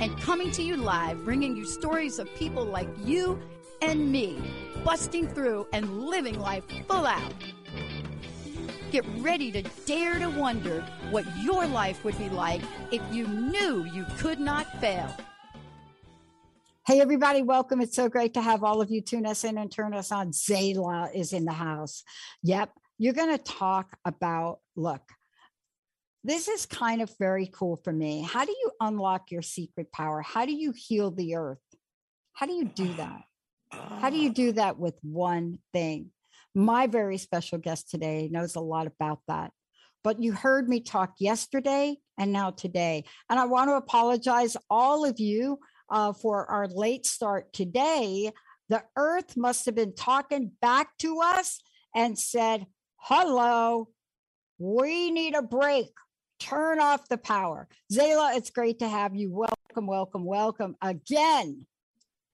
and coming to you live, bringing you stories of people like you and me, busting through and living life full out. Get ready to dare to wonder what your life would be like if you knew you could not fail. Hey, everybody, welcome. It's so great to have all of you tune us in and turn us on. Zalah is in the house. Yep, you're going to talk about, look, this is kind of very cool for me. How do you unlock your secret power? How do you heal the earth? How do you do that? How do you do that with one thing? My very special guest today knows a lot about that. But you heard me talk yesterday and now today. And I want to apologize, all of you, uh, for our late start today. The earth must have been talking back to us and said, Hello, we need a break turn off the power. Zalah, it's great to have you. Welcome, welcome, welcome again.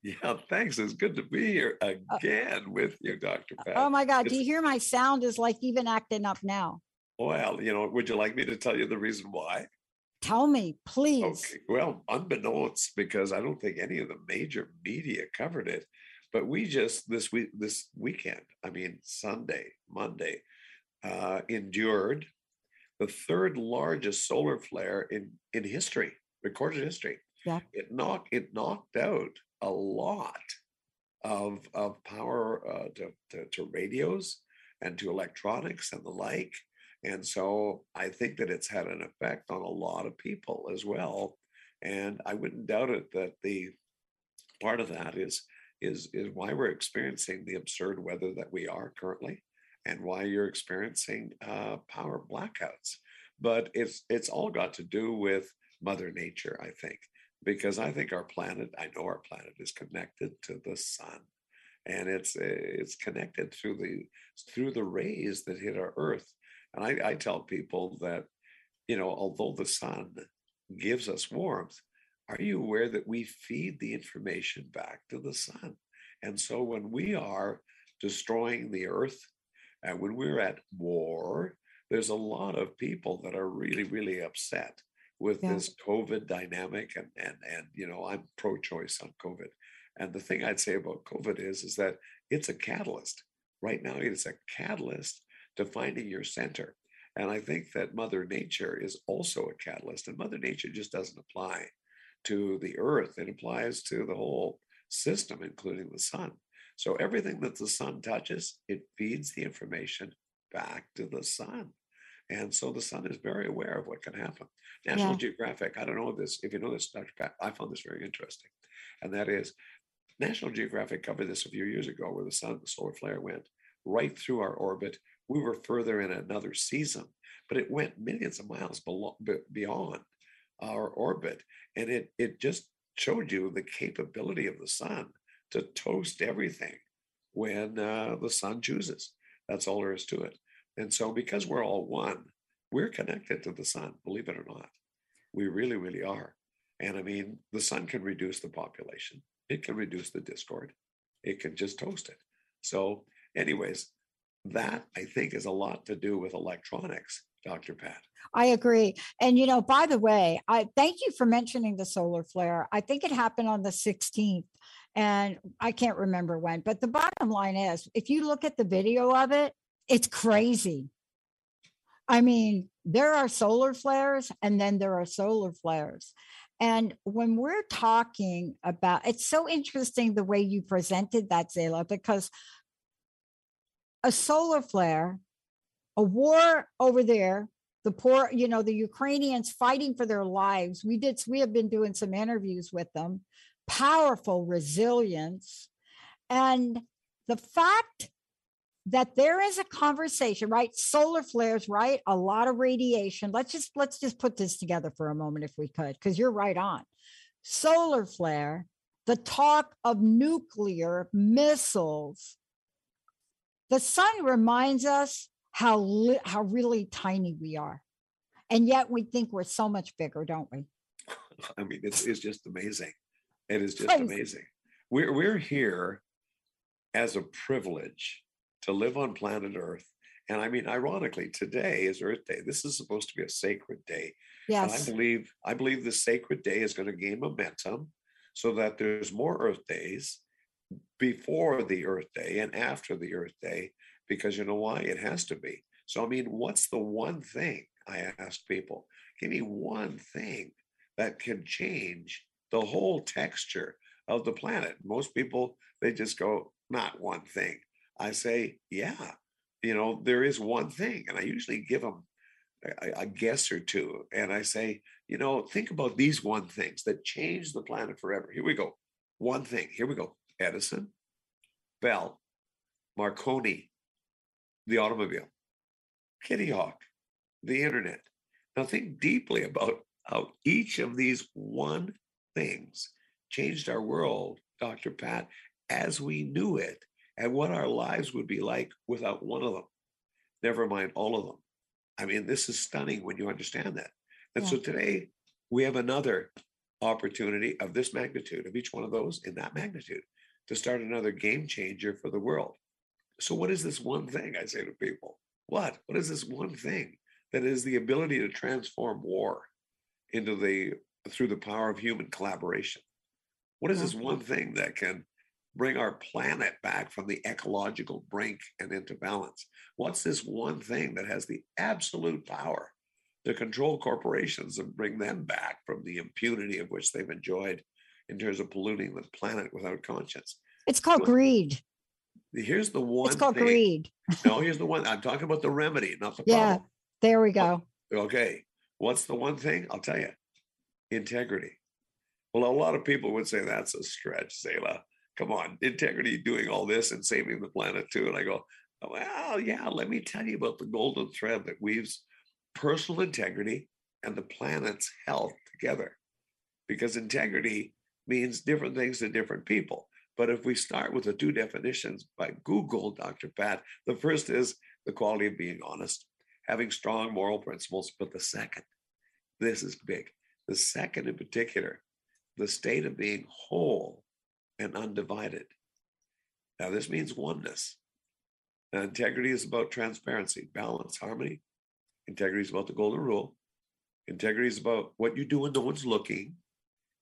Yeah, thanks. It's good to be here uh, again uh, with you, Dr. Pat. Oh my God. It's, Do you hear my sound is like even acting up now? Well, you know, would you like me to tell you the reason why? Tell me, please. Okay. Well, unbeknownst, because I don't think any of the major media covered it, but we just this week, this weekend, I mean Sunday, Monday, uh, endured the third largest solar flare in in history, recorded history. Yeah. It knocked it knocked out a lot of of power uh, to, to, to radios and to electronics and the like. And so I think that it's had an effect on a lot of people as well. And I wouldn't doubt it that the part of that is is is why we're experiencing the absurd weather that we are currently and why you're experiencing uh, power blackouts. But it's it's all got to do with Mother Nature, I think, because I think our planet, I know our planet is connected to the sun, and it's it's connected through the through the rays that hit our Earth. And I, I tell people that, you know, although the sun gives us warmth, are you aware that we feed the information back to the sun? And so when we are destroying the earth and when we're at war, there's a lot of people that are really, really upset with yeah. this COVID dynamic. And, and, and, you know, I'm pro choice on COVID. And the thing I'd say about COVID is, is that it's a catalyst. Right now, it's a catalyst to finding your center. And I think that Mother Nature is also a catalyst. And Mother Nature just doesn't apply to the earth, it applies to the whole system, including the sun. So everything that the sun touches, it feeds the information back to the sun. And so the sun is very aware of what can happen. National yeah. Geographic, I don't know this, if you know this, Dr. Pat, I found this very interesting. And that is National Geographic covered this a few years ago where the sun, the solar flare went right through our orbit. We were further in another season, but it went millions of miles below, beyond our orbit. And it, it just showed you the capability of the sun to toast everything when uh, the sun chooses. That's all there is to it. And so, because we're all one, we're connected to the sun, believe it or not. We really, really are. And I mean, the sun can reduce the population, it can reduce the discord, it can just toast it. So, anyways, that I think is a lot to do with electronics, Dr. Pat. I agree. And you know, by the way, I thank you for mentioning the solar flare. I think it happened on the 16th and I can't remember when, but the bottom line is if you look at the video of it, it's crazy. I mean, there are solar flares and then there are solar flares. And when we're talking about it's so interesting the way you presented that, Zalah, because a solar flare, a war over there, the poor, you know, the Ukrainians fighting for their lives. We did, we have been doing some interviews with them powerful resilience. And the fact that there is a conversation, right? Solar flares, right? A lot of radiation. Let's just let's just put this together for a moment if we could, because you're right on. Solar flare, the talk of nuclear missiles. The sun reminds us how li- how really tiny we are, and yet we think we're so much bigger, don't we? I mean, it's it's just amazing. It is just Crazy. amazing. We're we're here as a privilege to live on planet Earth. And I mean, ironically, today is Earth Day. This is supposed to be a sacred day. And I believe I believe the sacred day is going to gain momentum so that there's more Earth days before the Earth Day and after the Earth Day, because you know why? It has to be. So I mean, what's the one thing I ask people? Give me one thing that can change the whole texture of the planet. Most people they just go, not one thing. I say, yeah, you know, there is one thing, and I usually give them a, a guess or two, and I say, you know, think about these one things that change the planet forever. Here we go. One thing. Here we go. Edison, Bell, Marconi, the automobile, Kitty Hawk, the internet. Now think deeply about how each of these one things changed our world, Dr. Pat, as we knew it, and what our lives would be like without one of them. Never mind all of them. I mean, this is stunning when you understand that. And so today we have another opportunity of this magnitude, of each one of those in that magnitude, to start another game changer for the world. So, what is this one thing I say to people? What? What is this one thing that is the ability to transform war into the through the power of human collaboration? What is this mm-hmm. one thing that can bring our planet back from the ecological brink and into balance? What's this one thing that has the absolute power to control corporations and bring them back from the impunity of which they've enjoyed in terms of polluting the planet without conscience? It's called greed. Here's the one It's called thing. greed. No, here's the one. I'm talking about the remedy, not the Yeah. problem. There we go. Okay. What's the one thing? I'll tell you integrity. Well, a lot of people would say that's a stretch, Zalah. Come on, integrity doing all this and saving the planet too. And I go, well, yeah, let me tell you about the golden thread that weaves personal integrity and the planet's health together. Because integrity means different things to different people. But if we start with the two definitions by Google, Dr. Pat, the first is the quality of being honest, having strong moral principles. But the second, this is big. The second in particular, the state of being whole and undivided. Now, this means oneness. Now, integrity is about transparency, balance, harmony. Integrity is about the golden rule. Integrity is about what you do when no one's looking.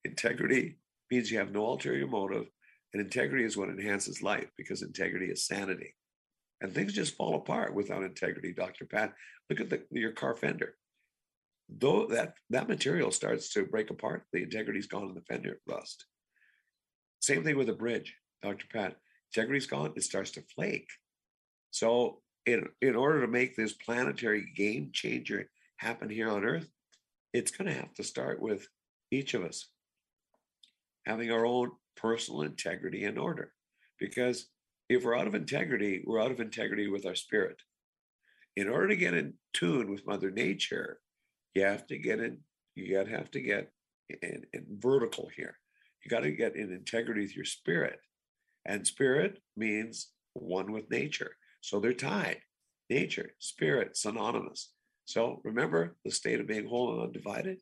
Integrity means you have no ulterior motive. And integrity is what enhances life because integrity is sanity. And things just fall apart without integrity, Dr. Pat. Look at the, your car fender. Though that, that material starts to break apart, the integrity's gone and the fender rust. Same thing with a bridge, Dr. Pat. Integrity's gone, it starts to flake. So, in, in order to make this planetary game changer happen here on Earth, it's going to have to start with each of us having our own personal integrity and order. Because if we're out of integrity, we're out of integrity with our spirit. In order to get in tune with Mother Nature, you have to get in, you got to have to get in, in vertical here. You got to get in integrity with your spirit. And spirit means one with nature. So they're tied. Nature, spirit, synonymous. So remember the state of being whole and undivided.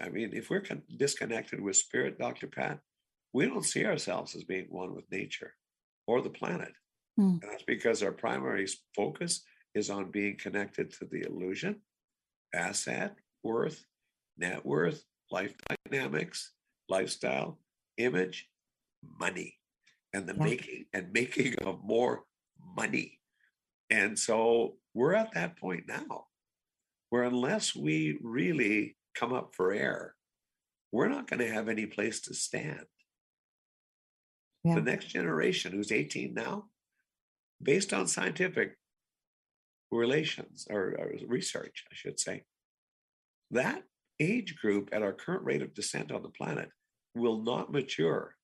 I mean, if we're con- disconnected with spirit, Dr. Pat, we don't see ourselves as being one with nature or the planet. Hmm. And that's because our primary focus is on being connected to the illusion, asset, worth, net worth, life dynamics, lifestyle, image, money, and the Yeah. making and making of more money. And so we're at that point now where unless we really come up for air, we're not going to have any place to stand. Yeah. The next generation, who's 18 now, based on scientific relations or, or research, I should say, that age group at our current rate of descent on the planet will not mature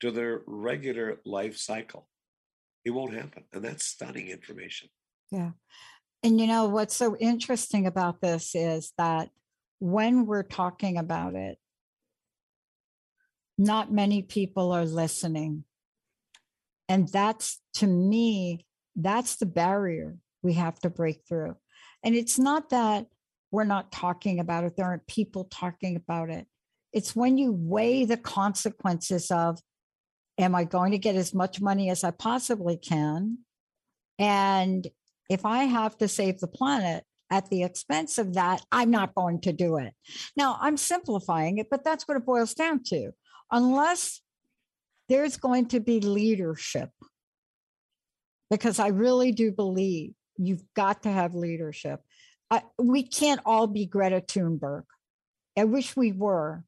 to their regular life cycle. It won't happen. And that's stunning information. Yeah. And you know, what's so interesting about this is that when we're talking about it, not many people are listening. And that's to me, that's the barrier we have to break through. And it's not that we're not talking about it, there aren't people talking about it. It's when you weigh the consequences of, am I going to get as much money as I possibly can? And if I have to save the planet at the expense of that, I'm not going to do it. Now, I'm simplifying it, but that's what it boils down to. Unless there's going to be leadership, because I really do believe you've got to have leadership. I, we can't all be Greta Thunberg. I wish we were,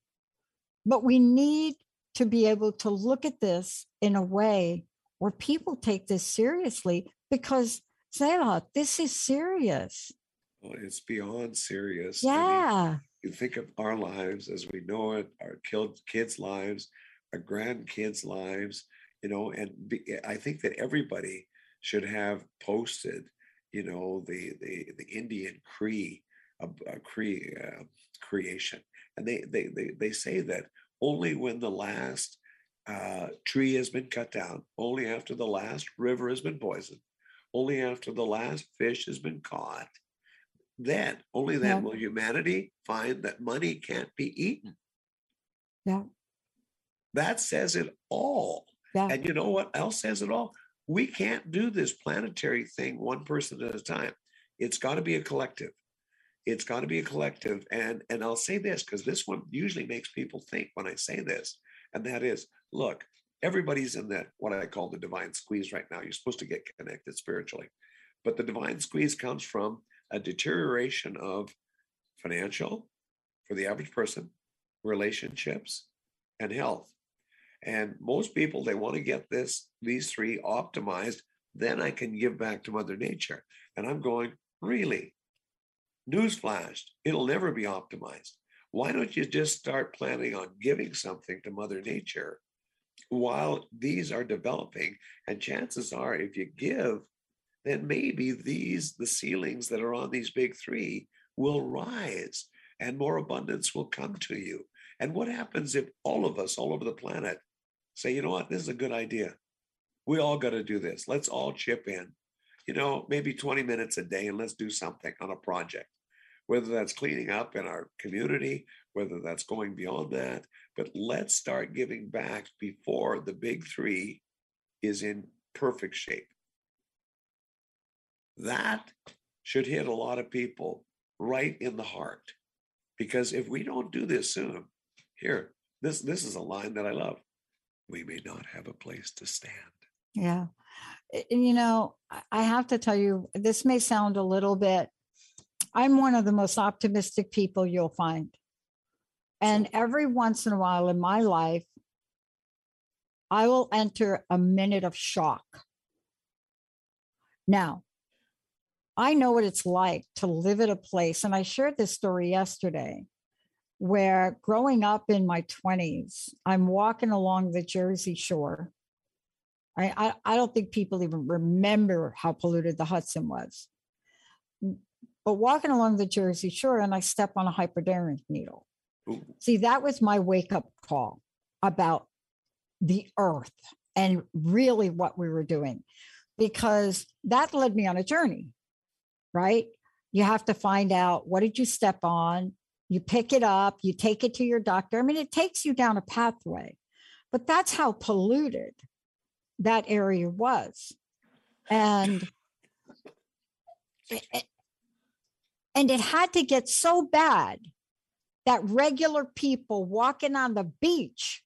but we need to be able to look at this in a way where people take this seriously because Zalah, this is serious. Well, it's beyond serious. Yeah. I mean, you think of our lives as we know it, our kids' lives, our grandkids' lives, you know, and be, I think that everybody should have posted, you know, the the the Indian Cree, uh, Cree uh, creation, and they they they they say that only when the last uh, tree has been cut down, only after the last river has been poisoned, only after the last fish has been caught, then only then yeah. will humanity find that money can't be eaten. Yeah. That says it all. Yeah. And you know what else says it all? We can't do this planetary thing one person at a time. It's got to be a collective. It's got to be a collective. And and I'll say this because this one usually makes people think when I say this, and that is, look, everybody's in that what I call the divine squeeze right now. You're supposed to get connected spiritually, but the divine squeeze comes from a deterioration of financial for the average person, relationships, and health. And most people they want to get this these three optimized. Then I can give back to Mother Nature. And I'm going, really? Newsflash, it'll never be optimized. Why don't you just start planning on giving something to Mother Nature while these are developing? And chances are, if you give, then maybe these, the ceilings that are on these big three, will rise and more abundance will come to you. And what happens if all of us all over the planet say, you know what, this is a good idea? We all got to do this. Let's all chip in, you know, maybe 20 minutes a day and let's do something on a project, whether that's cleaning up in our community, whether that's going beyond that. But let's start giving back before the big three is in perfect shape. That should hit a lot of people right in the heart. Because if we don't do this soon, here, this this is a line that I love. We may not have a place to stand. Yeah. And you know, I have to tell you, this may sound a little bit, I'm one of the most optimistic people you'll find. And every once in a while in my life, I will enter a minute of shock. Now, I know what it's like to live at a place, and I shared this story yesterday, where growing up in my 20s, I'm walking along the Jersey Shore. I, I, I don't think people even remember how polluted the Hudson was. Mm, but walking along the Jersey Shore, and I step on a hypodermic needle. Ooh. See, that was my wake up call about the earth and really what we were doing, because that led me on a journey right? You have to find out what did you step on? You pick it up, you take it to your doctor. I mean, it takes you down a pathway, but that's how polluted that area was. And and it had to get so bad that regular people walking on the beach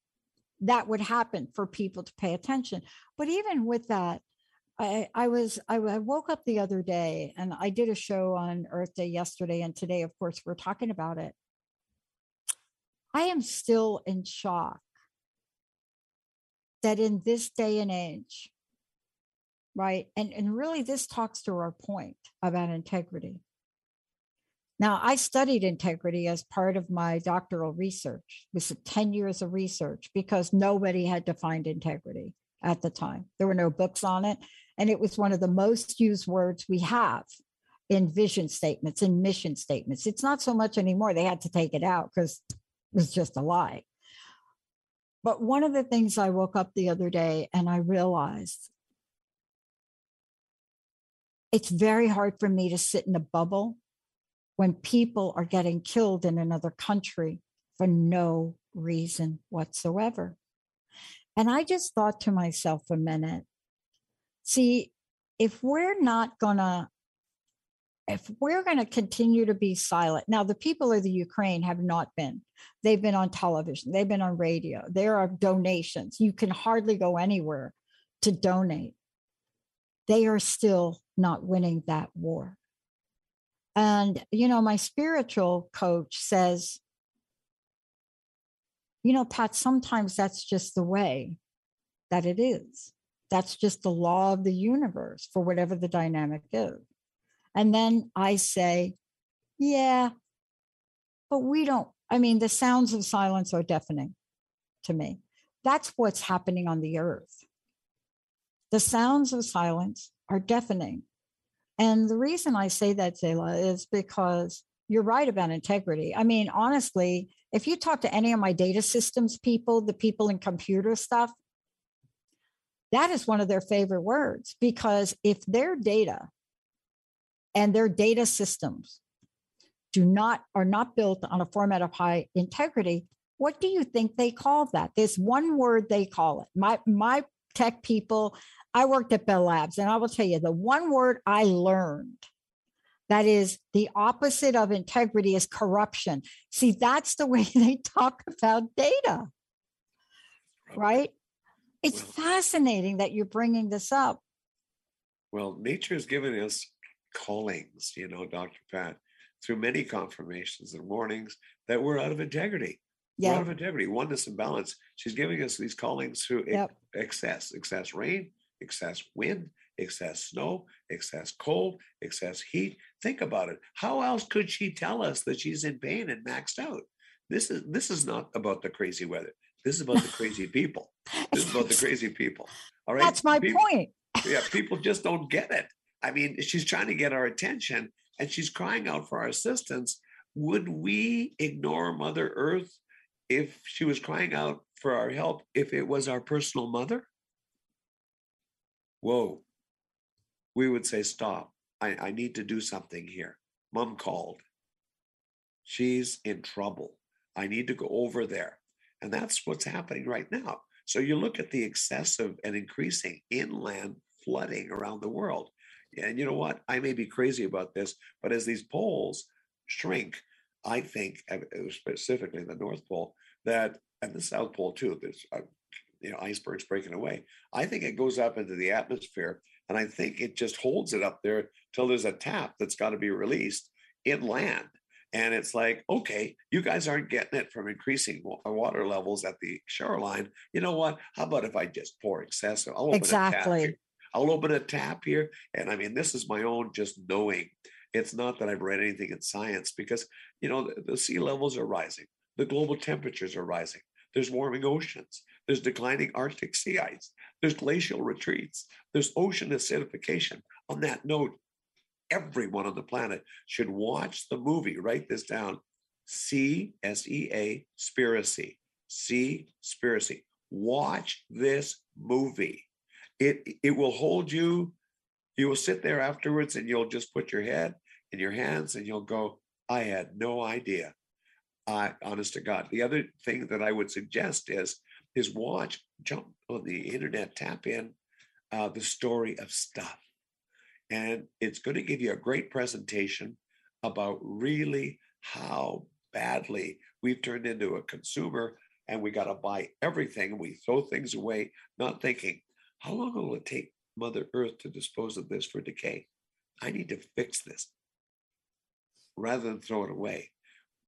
that would happen for people to pay attention. But even with that, I, was I, I woke up the other day and I did a show on Earth Day yesterday and today of course we're talking about it. I am still in shock that in this day and age, right? And and really this talks to our point about integrity. Now, I studied integrity as part of my doctoral research. It was 10 years of research because nobody had defined integrity at the time. There were no books on it. And it was one of the most used words we have in vision statements and mission statements. It's not so much anymore. They had to take it out because it was just a lie. But one of the things I woke up the other day and I realized it's very hard for me to sit in a bubble when people are getting killed in another country for no reason whatsoever. And I just thought to myself a minute see, if we're not to if we're going to continue to be silent now the people of the ukraine have not been. They've been on television they've been on radio there are donations you can hardly go anywhere to donate. They are still not winning that war. And you know my spiritual coach says you know pat sometimes that's just the way that it is that's just the law of the universe for whatever the dynamic is and then I say, yeah, but we don't. I mean, the sounds of silence are deafening to me. That's what's happening on the earth. The sounds of silence are deafening. And the reason I say that, Zalah, is because you're right about integrity. I mean, honestly, if you talk to any of my data systems people, the people in computer stuff, that is one of their favorite words because if their data and their data systems do not are not built on a format of high integrity what do you think they call that? There's one word they call it. My my tech people i worked at bell labs and i will tell you the one word i learned that is the opposite of integrity is corruption. See that's the way they talk about data right it's well, fascinating that you're bringing this up well nature has given us callings, you know, Dr. Pat, through many confirmations and warnings that we're out of integrity. Yeah. We're out of integrity, oneness and balance. She's giving us these callings through yep. excess, excess rain, excess wind, excess snow, excess cold, excess heat. Think about it. How else could she tell us that she's in pain and maxed out? This is this is not about the crazy weather. This is about the crazy people. This is about the crazy people. All right. That's my people, point. yeah, people just don't get it. I mean, she's trying to get our attention and she's crying out for our assistance. Would we ignore Mother Earth if she was crying out for our help if it was our personal mother? Whoa. We would say, Stop. I, I need to do something here. Mom called. She's in trouble. I need to go over there. And that's what's happening right now. So you look at the excessive and increasing inland flooding around the world. And you know what? I may be crazy about this, but as these poles shrink, I think, uh, specifically the North Pole, that and the South Pole too, there's uh, you know icebergs breaking away. I think it goes up into the atmosphere, and I think it just holds it up there till there's a tap that's got to be released inland. And it's like, okay, you guys aren't getting it from increasing uh, water levels at the shoreline. You know what? How about if I just pour excessive? I'll open exactly. I'll open a tap here. And I mean, this is my own just knowing. It's not that I've read anything in science because, you know, the, the sea levels are rising, the global temperatures are rising, there's warming oceans, there's declining Arctic sea ice, there's glacial retreats, there's ocean acidification. On that note, everyone on the planet should watch the movie. Write this down C S E A Spiracy. C Spiracy. Watch this movie it it will hold you you will sit there afterwards and you'll just put your head in your hands and you'll go i had no idea i honest to god the other thing that i would suggest is is watch jump on the internet tap in uh, the story of stuff and it's going to give you a great presentation about really how badly we've turned into a consumer and we got to buy everything and we throw things away not thinking how long will it take Mother Earth to dispose of this for decay? I need to fix this rather than throw it away.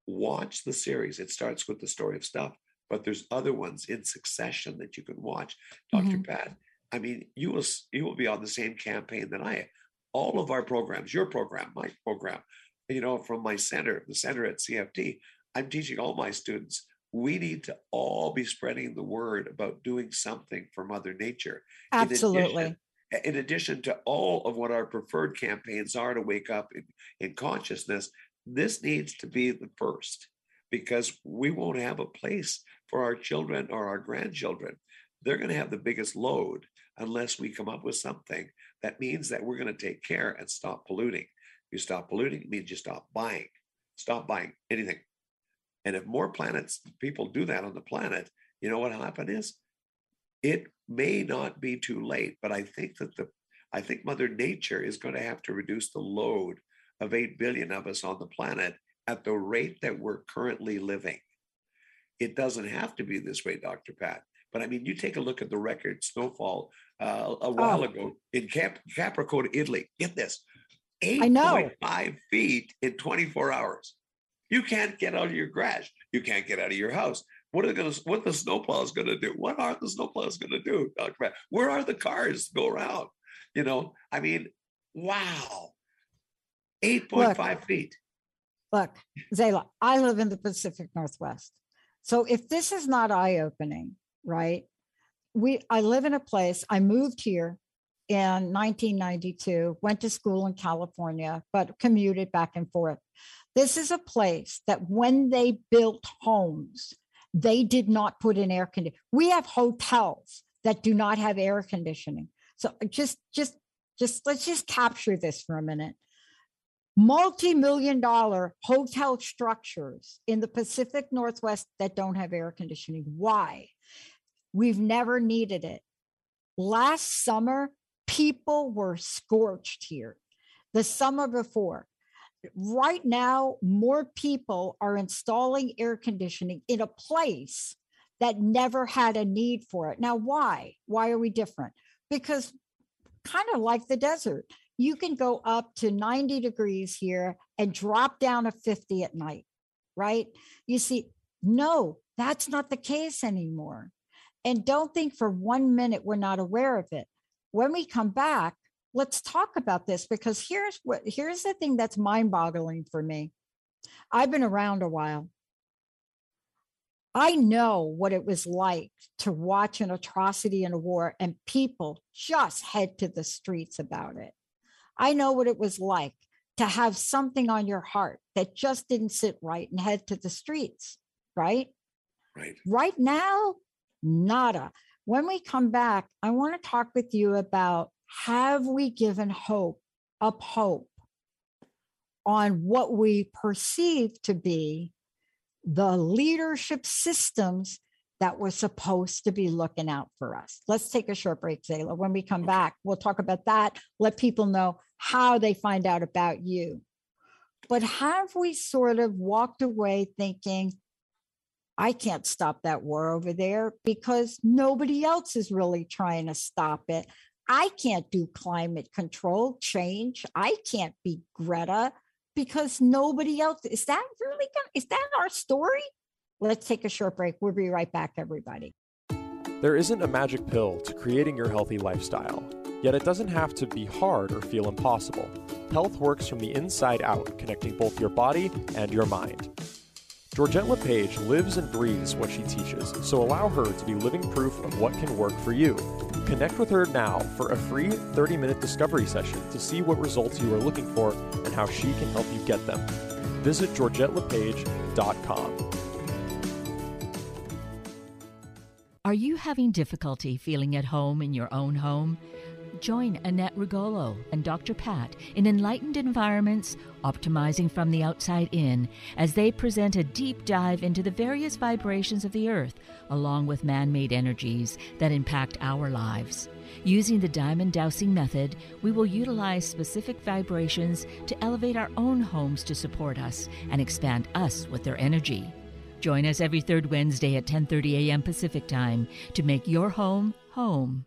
Watch the series. It starts with the story of stuff, but there's other ones in succession that you can watch. Dr. Mm-hmm. Pat, I mean, you will you will be on the same campaign that I am. All of our programs, your program, my program, you know, from my center, the center at CFT, I'm teaching all my students we need to all be spreading the word about doing something for Mother Nature. Absolutely. In addition, in addition to all of what our preferred campaigns are to wake up in, in consciousness, this needs to be the first because we won't have a place for our children or our grandchildren, they're going to have the biggest load unless we come up with something that means that we're going to take care and stop polluting. You stop polluting, means you stop buying. Stop buying anything. And if more planets, people do that on the planet, you know what happen is? It may not be too late, but I think that the I think Mother Nature is going to have to reduce the load of 8 billion of us on the planet at the rate that we're currently living. It doesn't have to be this way, Dr. Pat. But I mean, you take a look at the record snowfall uh, a while oh. ago in Cap- Capracotta, Italy. Get this 8.5 feet in 24 hours. You can't get out of your garage. You can't get out of your house. What are going to what the snowplows going to do? What are the snowplows going to do. Pat? Where are the cars to go around? You know, I mean, wow. 8.5 feet. Look, Zalah, I live in the Pacific Northwest. So if this is not eye-opening, right? We I live in a place, I moved here in 1992, went to school in California, but commuted back and forth. This is a place that when they built homes, they did not put in air conditioning. We have hotels that do not have air conditioning. So just just just let's just capture this for a minute. Multi-million dollar hotel structures in the Pacific Northwest that don't have air conditioning. Why? We've never needed it. Last summer, people were scorched here. The summer before, right now, more people are installing air conditioning in a place that never had a need for it. Now, why? Why are we different? Because kind of like the desert, you can go up to 90 degrees here and drop down to 50 at night, right? You see, no, that's not the case anymore. And don't think for one minute we're not aware of it. When we come back, let's talk about this because here's what here's the thing that's mind-boggling for me. I've been around a while. I know what it was like to watch an atrocity in a war and people just head to the streets about it. I know what it was like to have something on your heart that just didn't sit right and head to the streets, right? Right. Right now, nada. When we come back, I want to talk with you about have we given hope, up hope on what we perceive to be the leadership systems that were supposed to be looking out for us. Let's take a short break, Zalah. When we come back, we'll talk about that, let people know how they find out about you. But have we sort of walked away thinking, I can't stop that war over there because nobody else is really trying to stop it. I can't do climate control change. I can't be Greta because nobody else is that really gonna, is that our story? Let's take a short break. We'll be right back, everybody. There isn't a magic pill to creating your healthy lifestyle, yet it doesn't have to be hard or feel impossible. Health works from the inside out, connecting both your body and your mind. Georgette LePage lives and breathes what she teaches, so allow her to be living proof of what can work for you. Connect with her now for a free 30 minute discovery session to see what results you are looking for and how she can help you get them. Visit GeorgetteLePage.com. Are you having difficulty feeling at home in your own home? Join Annette Rigolo and Dr. Pat in Enlightened Environments, Optimizing from the Outside In, as they present a deep dive into the various vibrations of the Earth, along with man made energies that impact our lives. Using the diamond dowsing method, we will utilize specific vibrations to elevate our own homes to support us and expand us with their energy. Join us every third Wednesday at 10:30 a.m. Pacific Time to make your home home.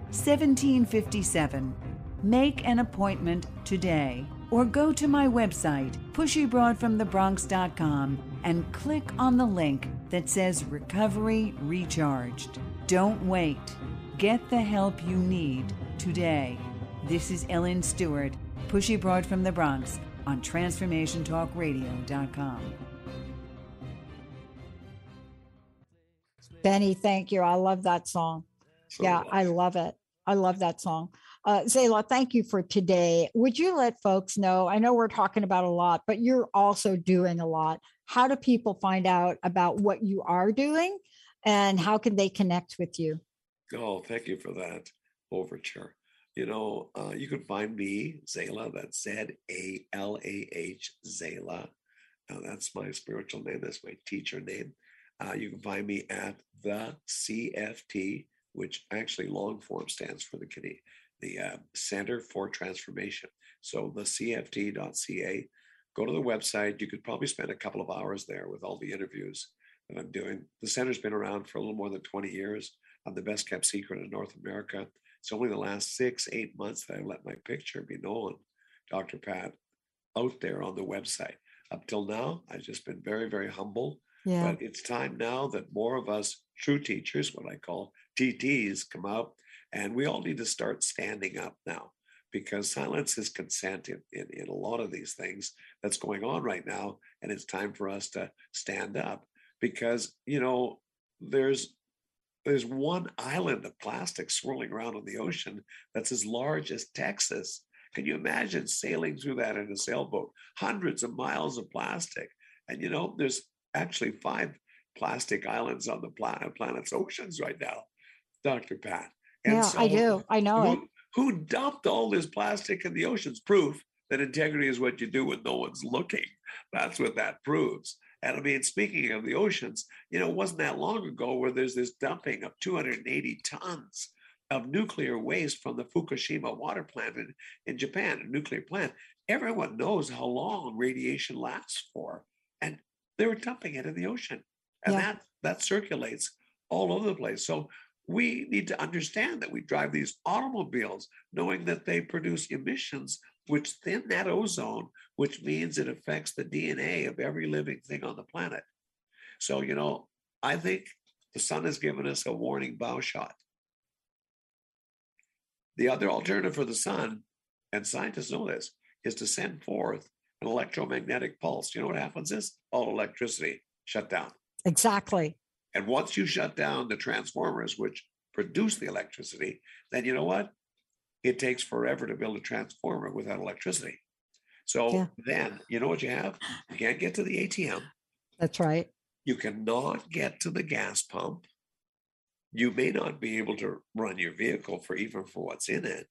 1757. Make an appointment today or go to my website, pushybroadfromthebronx.com, and click on the link that says Recovery Recharged. Don't wait. Get the help you need today. This is Ellen Stewart, Pushy Broad from the Bronx on TransformationTalkRadio.com. Benny, thank you. I love that song. So yeah, I love it. I love that song. Uh, Zalah, thank you for today. Would you let folks know? I know we're talking about a lot, but you're also doing a lot. How do people find out about what you are doing and how can they connect with you? Oh, thank you for that overture. You know, uh, you can find me, Zalah, that's Z A L A H, Zalah. Now, that's my spiritual name, that's my teacher name. Uh, you can find me at the CFT, which actually long form stands for the Canadian, the uh, Center for Transformation. So the CFT.ca. Go to the website. You could probably spend a couple of hours there with all the interviews that I'm doing. The center's been around for a little more than 20 years. I'm the best kept secret in North America. It's only the last six, eight months that I've let my picture be known, Dr. Pat, out there on the website. Up till now, I've just been very, very humble. Yeah. But it's time now that more of us true teachers, what I call TTs, come out, and we all need to start standing up now because silence is consent in, in, in a lot of these things that's going on right now. And it's time for us to stand up because, you know, there's there's one island of plastic swirling around in the ocean that's as large as Texas. Can you imagine sailing through that in a sailboat? Hundreds of miles of plastic. And you know, there's actually five plastic islands on the planet, planet's oceans right now, Dr. Pat. And yeah, I so do. I know it. who, who dumped all this plastic in the oceans? Proof that integrity is what you do when no one's looking. That's what that proves. And I mean, speaking of the oceans, you know, it wasn't that long ago where there's this dumping of 280 tons of nuclear waste from the Fukushima water plant in, in Japan, a nuclear plant. Everyone knows how long radiation lasts for. And they were dumping it in the ocean. And Yeah. that that circulates all over the place. So we need to understand that we drive these automobiles knowing that they produce emissions which thin that ozone, which means it affects the DNA of every living thing on the planet. So, you know, I think the sun has given us a warning bow shot. The other alternative for the sun, and scientists know this, is to send forth an electromagnetic pulse. You know what happens is all electricity shut down. Exactly. And once you shut down the transformers which produce the electricity, then you know what? It takes forever to build a transformer without electricity. So Yeah. then you know what you have? You can't get to the ATM. That's right. You cannot get to the gas pump. You may not be able to run your vehicle for even for what's in it.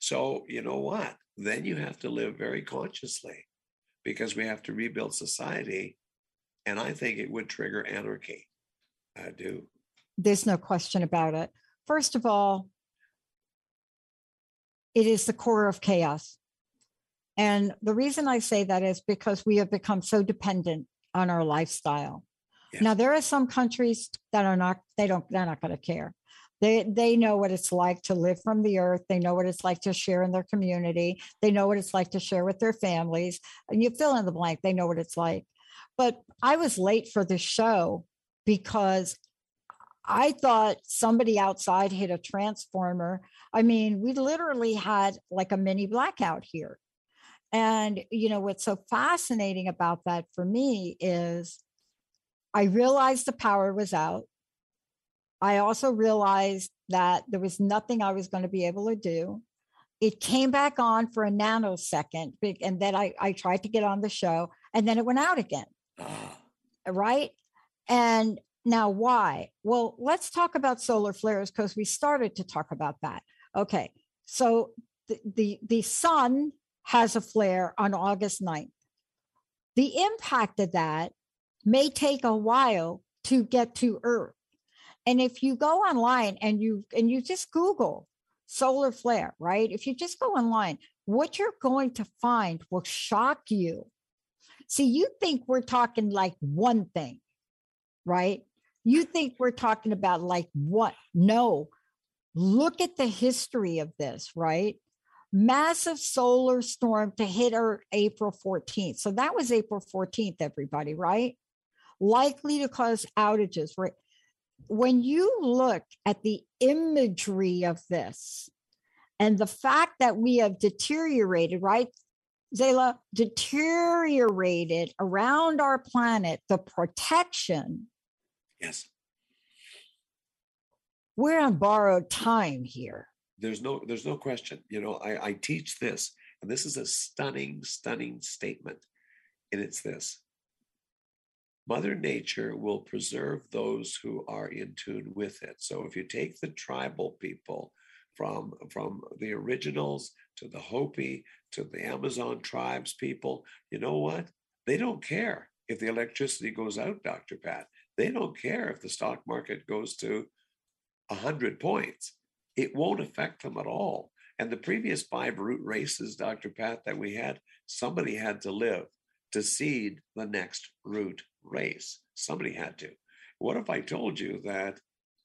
So you know what? Then you have to live very consciously because we have to rebuild society. And I think it would trigger anarchy. I do. There's no question about it. First of all, it is the core of chaos. And the reason I say that is because we have become so dependent on our lifestyle. Yes. Now there are some countries that are not they don't they're not going to care. They they know what it's like to live from the earth. They know what it's like to share in their community. They know what it's like to share with their families. And you fill in the blank, they know what it's like. But I was late for the show because I thought somebody outside hit a transformer. I mean, we literally had like a mini blackout here. And, you know, what's so fascinating about that for me is I realized the power was out. I also realized that there was nothing I was going to be able to do. It came back on for a nanosecond, and then I, I tried to get on the show, and then it went out again. Right. And now, why? Well, let's talk about solar flares because we started to talk about that. Okay. So the, the, the sun has a flare on August 9th. The impact of that may take a while to get to Earth. And if you go online and you and you just Google solar flare, right? If you just go online, what you're going to find will shock you. See, you think we're talking like one thing, right? You think we're talking about like what? No. Look at the history of this, right? Massive solar storm to hit Earth April 14th. So that was April 14th, everybody, right? Likely to cause outages, right? When you look at the imagery of this and the fact that we have deteriorated, right? Zalah, deteriorated around our planet the protection yes. we're on borrowed time here. There's no there's no question. You know, I, I teach this, and this is a stunning, stunning statement. And it's this. Mother Nature will preserve those who are in tune with it. So if you take the tribal people from from the originals to the Hopi to the Amazon tribes people, you know what? They don't care if the electricity goes out, Dr. Pat. They don't care if the stock market goes to 100 points. It won't affect them at all. And the previous five root races, Dr. Pat, that we had, somebody had to live to seed the next root race. Somebody had to. What if I told you that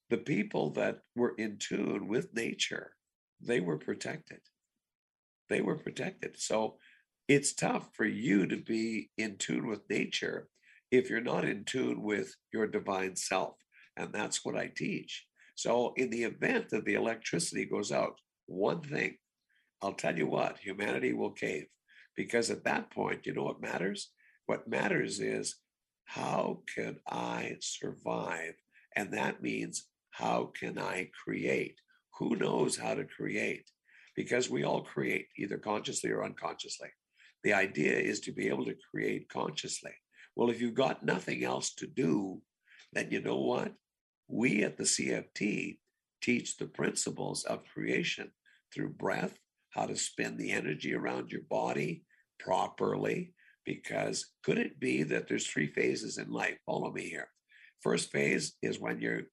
the people that were in tune with nature, they were protected? They were protected. So it's tough for you to be in tune with nature if you're not in tune with your divine self. And that's what I teach. So, in the event that the electricity goes out, one thing, I'll tell you what, humanity will cave. Because at that point, you know what matters? What matters is how can I survive? And that means how can I create? Who knows how to create? Because we all create either consciously or unconsciously. The idea is to be able to create consciously. Well, if you've got nothing else to do, then you know what? We at the CFT teach the principles of creation through breath, how to spin the energy around your body properly. Because could it be that there's three phases in life? Follow me here. First phase is when you're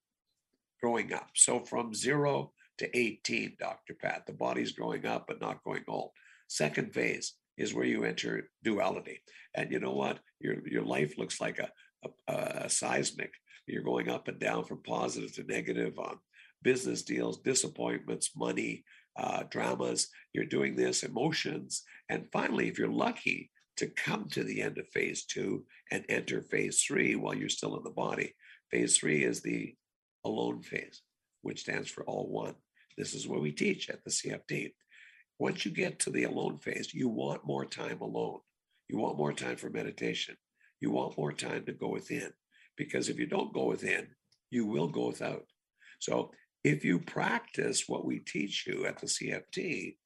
growing up. So from zero to 18, Dr. Pat, the body's growing up but not going old. Second phase is where you enter duality. And you know what? Your, your life looks like a, a, a seismic you're going up and down from positive to negative on business deals, disappointments, money, uh, dramas. You're doing this, emotions. And finally, if you're lucky to come to the end of phase two and enter phase three while you're still in the body, phase three is the alone phase, which stands for all one. This is what we teach at the CFT. Once you get to the alone phase, you want more time alone. You want more time for meditation. You want more time to go within because if you don't go within, you will go without. So if you practice what we teach you at the CFT,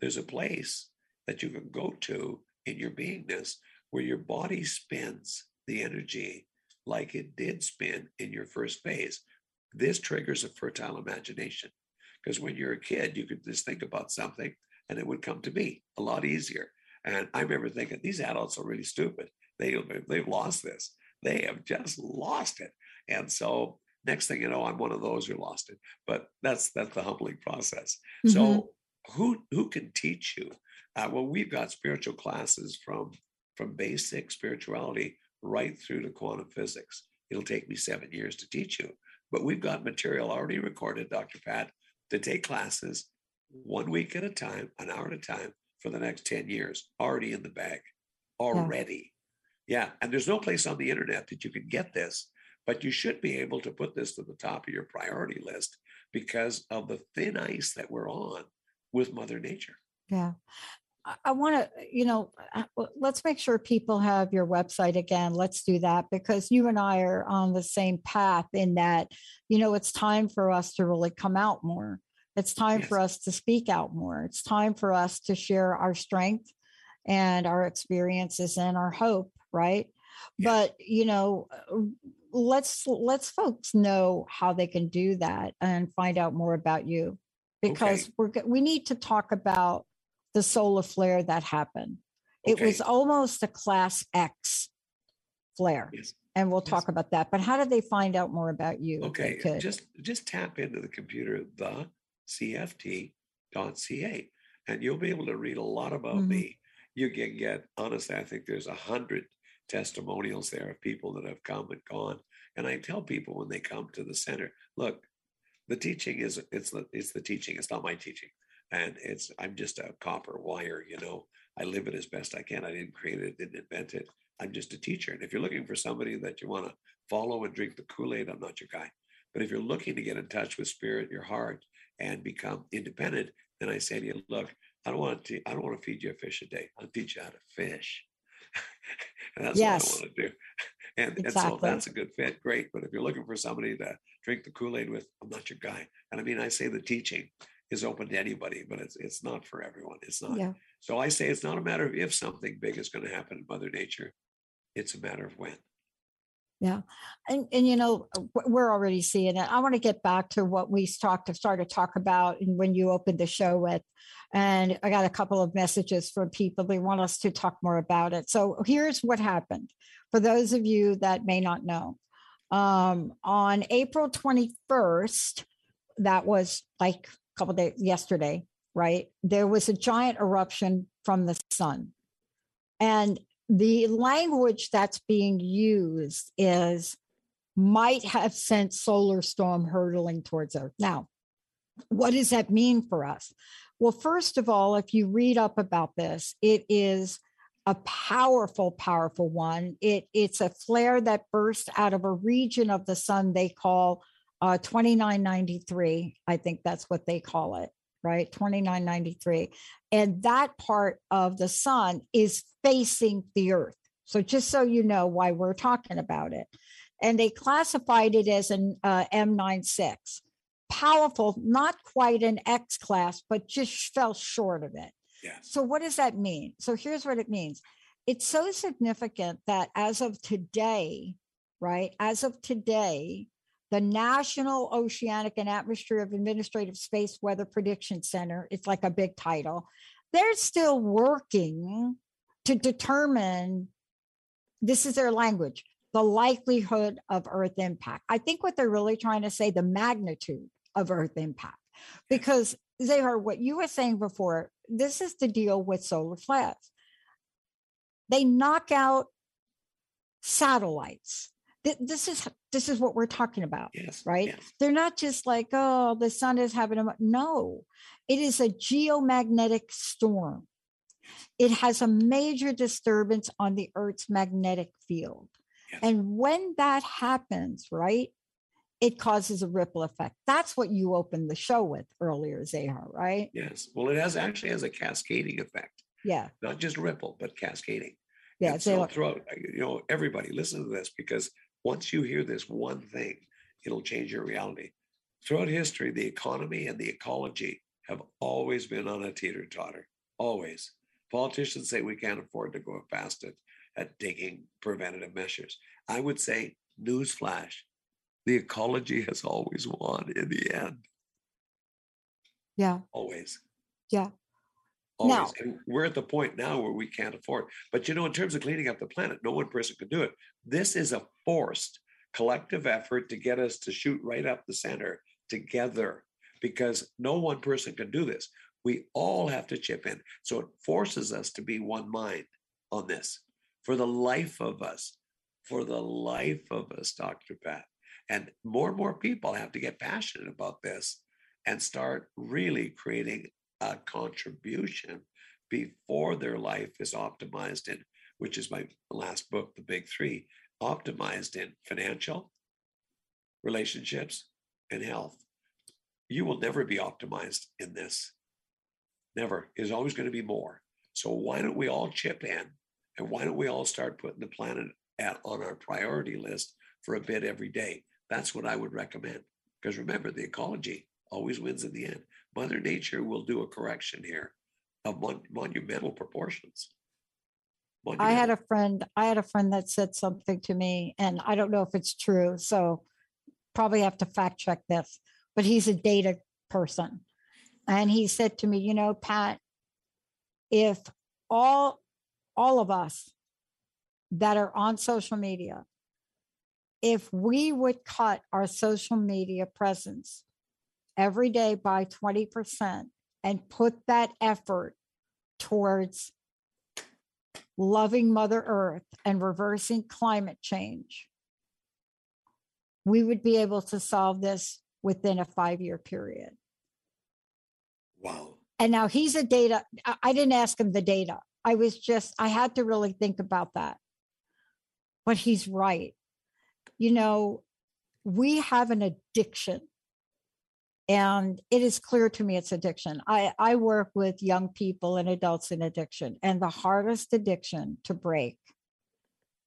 there's a place that you can go to in your beingness where your body spins the energy like it did spin in your first phase. This triggers a fertile imagination because when you're a kid, you could just think about something and it would come to me a lot easier. And I remember thinking, these adults are really stupid. They, they've lost this. They have just lost it. And so next thing you know, I'm one of those who lost it. But that's that's the humbling process. Mm-hmm. So who who can teach you? Uh, well, we've got spiritual classes from from basic spirituality right through to quantum physics. It'll take me seven years to teach you, but we've got material already recorded, Dr. Pat, to take classes one week at a time, an hour at a time for the next 10 years, already in the bag, already. Yeah, and there's no place on the internet that you can get this, but you should be able to put this to the top of your priority list because of the thin ice that we're on with Mother Nature. Yeah. I want to, you know, uh, let's make sure people have your website again. Let's do that because you and I are on the same path in that, you know, it's time for us to really come out more. It's time yes. for us to speak out more. It's time for us to share our strength and our experiences and our hope, right? Yes. But, you know, let's let's folks know how they can do that and find out more about you because okay. we're we need to talk about the solar flare that happened. Okay. It was almost a class X flare. Yes. And we'll talk about that. But how did they find out more about you? Okay. Just just tap into the computer, the cft.ca, and you'll be able to read a lot about mm-hmm. me. You can get, honestly, I think there's a hundred testimonials there of people that have come and gone. And I tell people when they come to the center, look, the teaching is it's the it's the teaching. It's not my teaching and it's i'm just a copper wire you know i live it as best i can i didn't create it didn't invent it i'm just a teacher and if you're looking for somebody that you want to follow and drink the kool-aid i'm not your guy but if you're looking to get in touch with spirit your heart and become independent then i say to you look i don't want to i don't want to feed you a fish a day i'll teach you how to fish and that's yes. what i want to do and, exactly. and so that's a good fit great but if you're looking for somebody to drink the kool-aid with i'm not your guy and i mean i say the teaching is open to anybody, but it's it's not for everyone. It's not. Yeah. So I say it's not a matter of if something big is going to happen in Mother Nature. It's a matter of when. Yeah. And and you know, we're already seeing it. I want to get back to what we talked started to talk about and when you opened the show with. And I got a couple of messages from people. They want us to talk more about it. So here's what happened. For those of you that may not know, um, on April 21st, that was like a couple days yesterday, right? There was a giant eruption from the sun. And the language that's being used is might have sent solar storm hurtling towards Earth. Now, what does that mean for us? Well, first of all, if you read up about this, it is a powerful, powerful one. It, it's a flare that burst out of a region of the sun they call uh, 2993, I think that's what they call it, right? 2993. And that part of the sun is facing the earth. So just so you know why we're talking about it. And they classified it as an uh, M96. Powerful, not quite an X class, but just fell short of it. Yes. So what does that mean? So here's what it means. It's so significant that as of today, right? As of today, the National Oceanic and Atmospheric Administrative Space Weather Prediction Center, it's like a big title, they're still working to determine this is their language the likelihood of earth impact. I think what they're really trying to say the magnitude of earth impact because they are what you were saying before this is the deal with solar flares they knock out satellites this is this is what we're talking about yes, right? yes. they're not just like oh the sun is having a no it is a geomagnetic storm. It has a major disturbance on the earth's magnetic field. Yes. and when that happens right it causes a ripple effect. That's what you opened the show with earlier Zalah right? Yes. Well it has actually has a cascading effect. Yeah. Not just ripple but cascading. Yeah, so throughout, you know, everybody listen to this because once you hear this one thing, it'll change your reality. Throughout history, the economy and the ecology have always been on a teeter totter, always. Politicians say we can't afford to go fast at, at taking preventative measures. I would say, newsflash, the ecology has always won in the end. Yeah. Always. Yeah. Always. Now, and we're at the point now where we can't afford. But you know, in terms of cleaning up the planet, no one person could do it. This is a forced collective effort to get us to shoot right up the center together because no one person can do this. We all have to chip in. So it forces us to be one mind on this for the life of us, for the life of us, Dr. Pat. And more and more people have to get passionate about this and start really creating a contribution before their life is optimized in, which is my last book, The Big Three, optimized in financial, relationships, and health. You will never be optimized in this. Never. There's always going to be more. So why don't we all chip in and why don't we all start putting the planet at, on our priority list for a bit every day? That's what I would recommend. Because remember, the ecology always wins in the end. Mother Nature will do a correction here of mon- monumental proportions. I had a friend, I had a friend that said something to me, and I don't know if it's true, so probably have to fact check this, but he's a data person. And he said to me, you know, Pat, if all all of us that are on social media, if we would cut our social media presence every day by 20% and put that effort towards loving Mother Earth and reversing climate change, we would be able to solve this within a five year period. Wow. And now he's a data, I, I didn't ask him the data. I was just, I had to really think about that. But he's right. You know, we have an addiction and it is clear to me it's addiction. I i work with young people and adults in addiction and the hardest addiction to break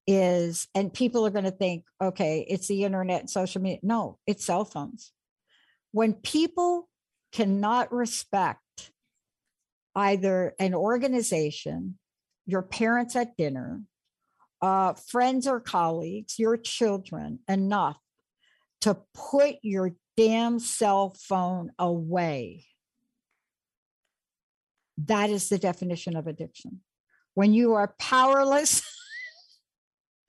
is and people are going to think okay it's the internet and social media. No it's cell phones. When people cannot respect either an organization your parents at dinner uh, friends or colleagues your children enough to put your damn cell phone away. That is the definition of addiction. When you are powerless,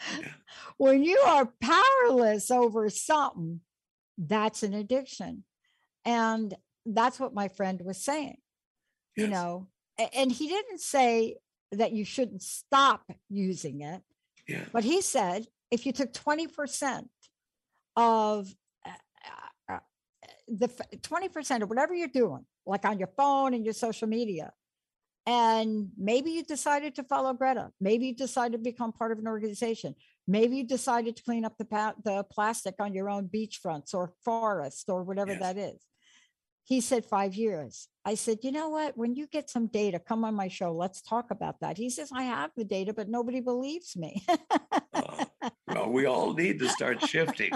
when you are powerless over something, that's an addiction. And that's what my friend was saying, yes. you know, and he didn't say that you shouldn't stop using it. Yeah. But he said if you took 20% of the 20% or whatever you're doing, like on your phone and your social media, and maybe you decided to follow Greta, maybe you decided to become part of an organization, maybe you decided to clean up the pa- the plastic on your own beachfronts or forests or whatever Yes. that is. He said five years. I said, you know what? When you get some data, come on my show. Let's talk about that. He says, I have the data, but nobody believes me. Well, we all need to start shifting,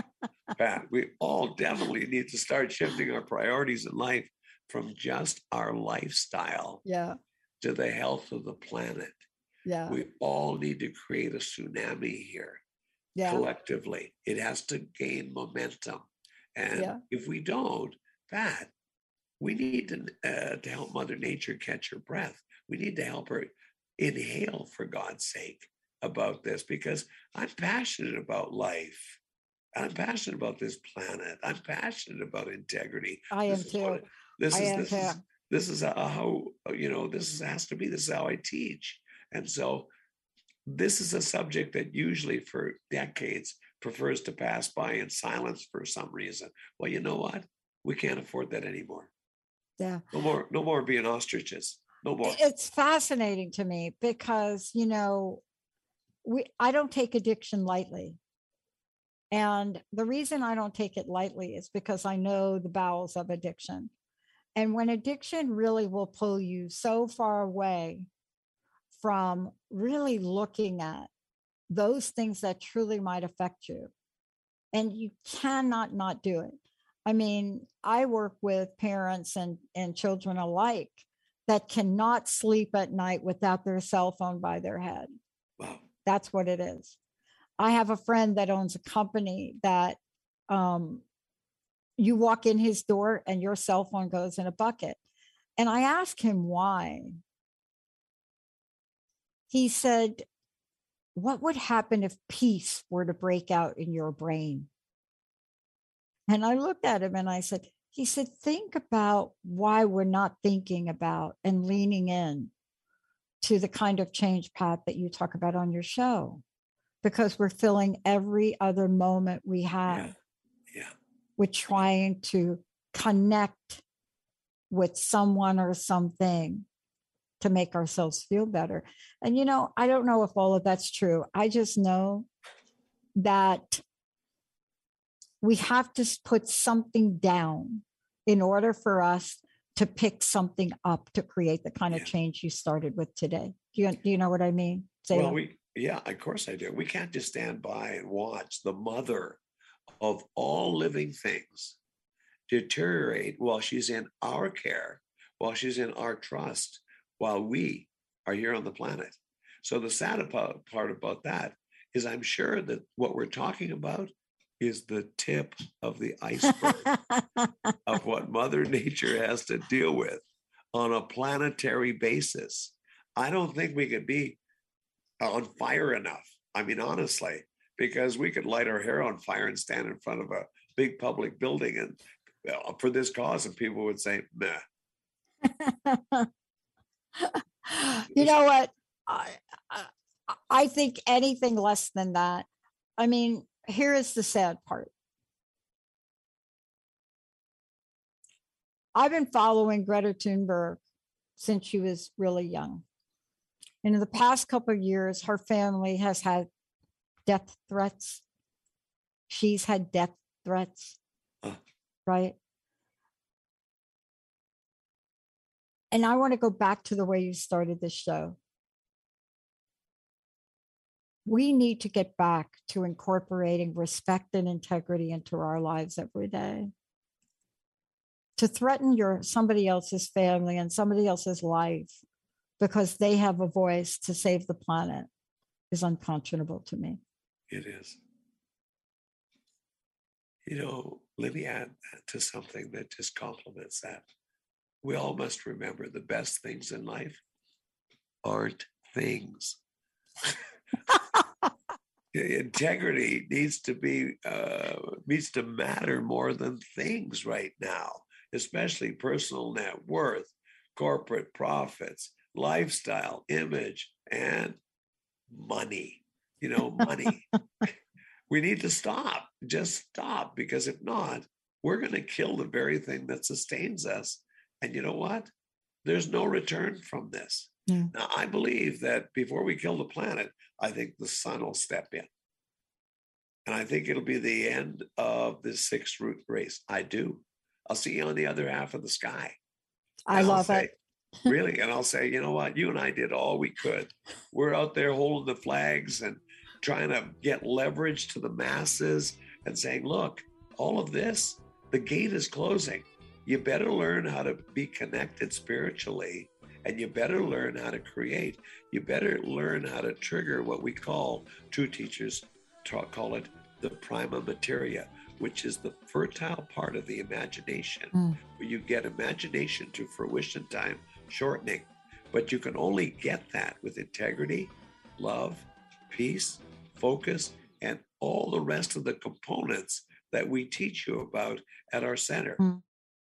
Pat. We all definitely need to start shifting our priorities in life from just our lifestyle yeah, to the health of the planet. yeah, We all need to create a tsunami here yeah, collectively. It has to gain momentum. And Yeah. if we don't, Pat, we need to, uh, to help Mother Nature catch her breath. We need to help her inhale, for God's sake, about this because I'm passionate about life. I'm passionate about this planet. I'm passionate about integrity. I am This is what- too. This I is am this too. is this is how- how you know this is, has to be. This is how I teach, and so this is a subject that usually for decades prefers to pass by in silence for some reason. Well, you know what? We can't afford that anymore. Yeah. No more. No more being ostriches. No more. It's fascinating to me because, you know, we I don't take addiction lightly. And the reason I don't take it lightly is because I know the bowels of addiction. And when addiction really will pull you so far away from really looking at those things that truly might affect you, and you cannot not do it. I mean, I work with parents and, and children alike that cannot sleep at night without their cell phone by their head. Wow. That's what it is. I have a friend that owns a company that um, you walk in his door and your cell phone goes in a bucket. And I asked him why. He said, What would happen if peace were to break out in your brain? And I looked at him and I said, He said, Think about why we're not thinking about and leaning in to the kind of change, Pat, that you talk about on your show, because we're filling every other moment we have Yeah. with trying to connect with someone or something to make ourselves feel better. And, you know, I don't know if all of that's true. I just know that we have to put something down in order for us to pick something up to create the kind of Yeah. change you started with today. Do you, do you know what I mean? Zalah? Well, we yeah, of course I do. We can't just stand by and watch the mother of all living things deteriorate while she's in our care, while she's in our trust, while we are here on the planet. So the sad part about that is I'm sure that what we're talking about is the tip of the iceberg of what Mother Nature has to deal with on a planetary basis. I don't think we could be on fire enough. I mean, honestly, because we could light our hair on fire and stand in front of a big public building and uh, for this cause, and people would say, "Meh." you know what? I, I, I think anything less than that. I mean, here is the sad part. I've been following Greta Thunberg since she was really young. And in the past couple of years, her family has had death threats. She's had death threats, right? And I want to go back to the way you started this show. We need to get back to incorporating respect and integrity into our lives every day. To threaten your somebody else's family and somebody else's life because they have a voice to save the planet is unconscionable to me. It is. You know, let me add to something that just complements that. We all must remember the best things in life aren't things. Integrity needs to be uh, needs to matter more than things right now, especially personal net worth, corporate profits, lifestyle, image, and money. You know, money. we need to stop. Just stop, because if not, we're going to kill the very thing that sustains us. And you know what? There's no return from this. Yeah. Now, I believe that before we kill the planet, I think the sun will step in. And I think it'll be the end of this six root race. I do. I'll see you on the other half of the sky. I And I'll love say, it. really. And I'll say, you know what? You and I did all we could. We're out there holding the flags and trying to get leverage to the masses and saying, look, all of this, the gate is closing. You better learn how to be connected spiritually and you better learn how to create. You better learn how to trigger what we call, true teachers ta- call it the prima materia, which is the fertile part of the imagination, Mm. where you get imagination to fruition time shortening. But you can only get that with integrity, love, peace, focus, and all the rest of the components that we teach you about at our center. Mm.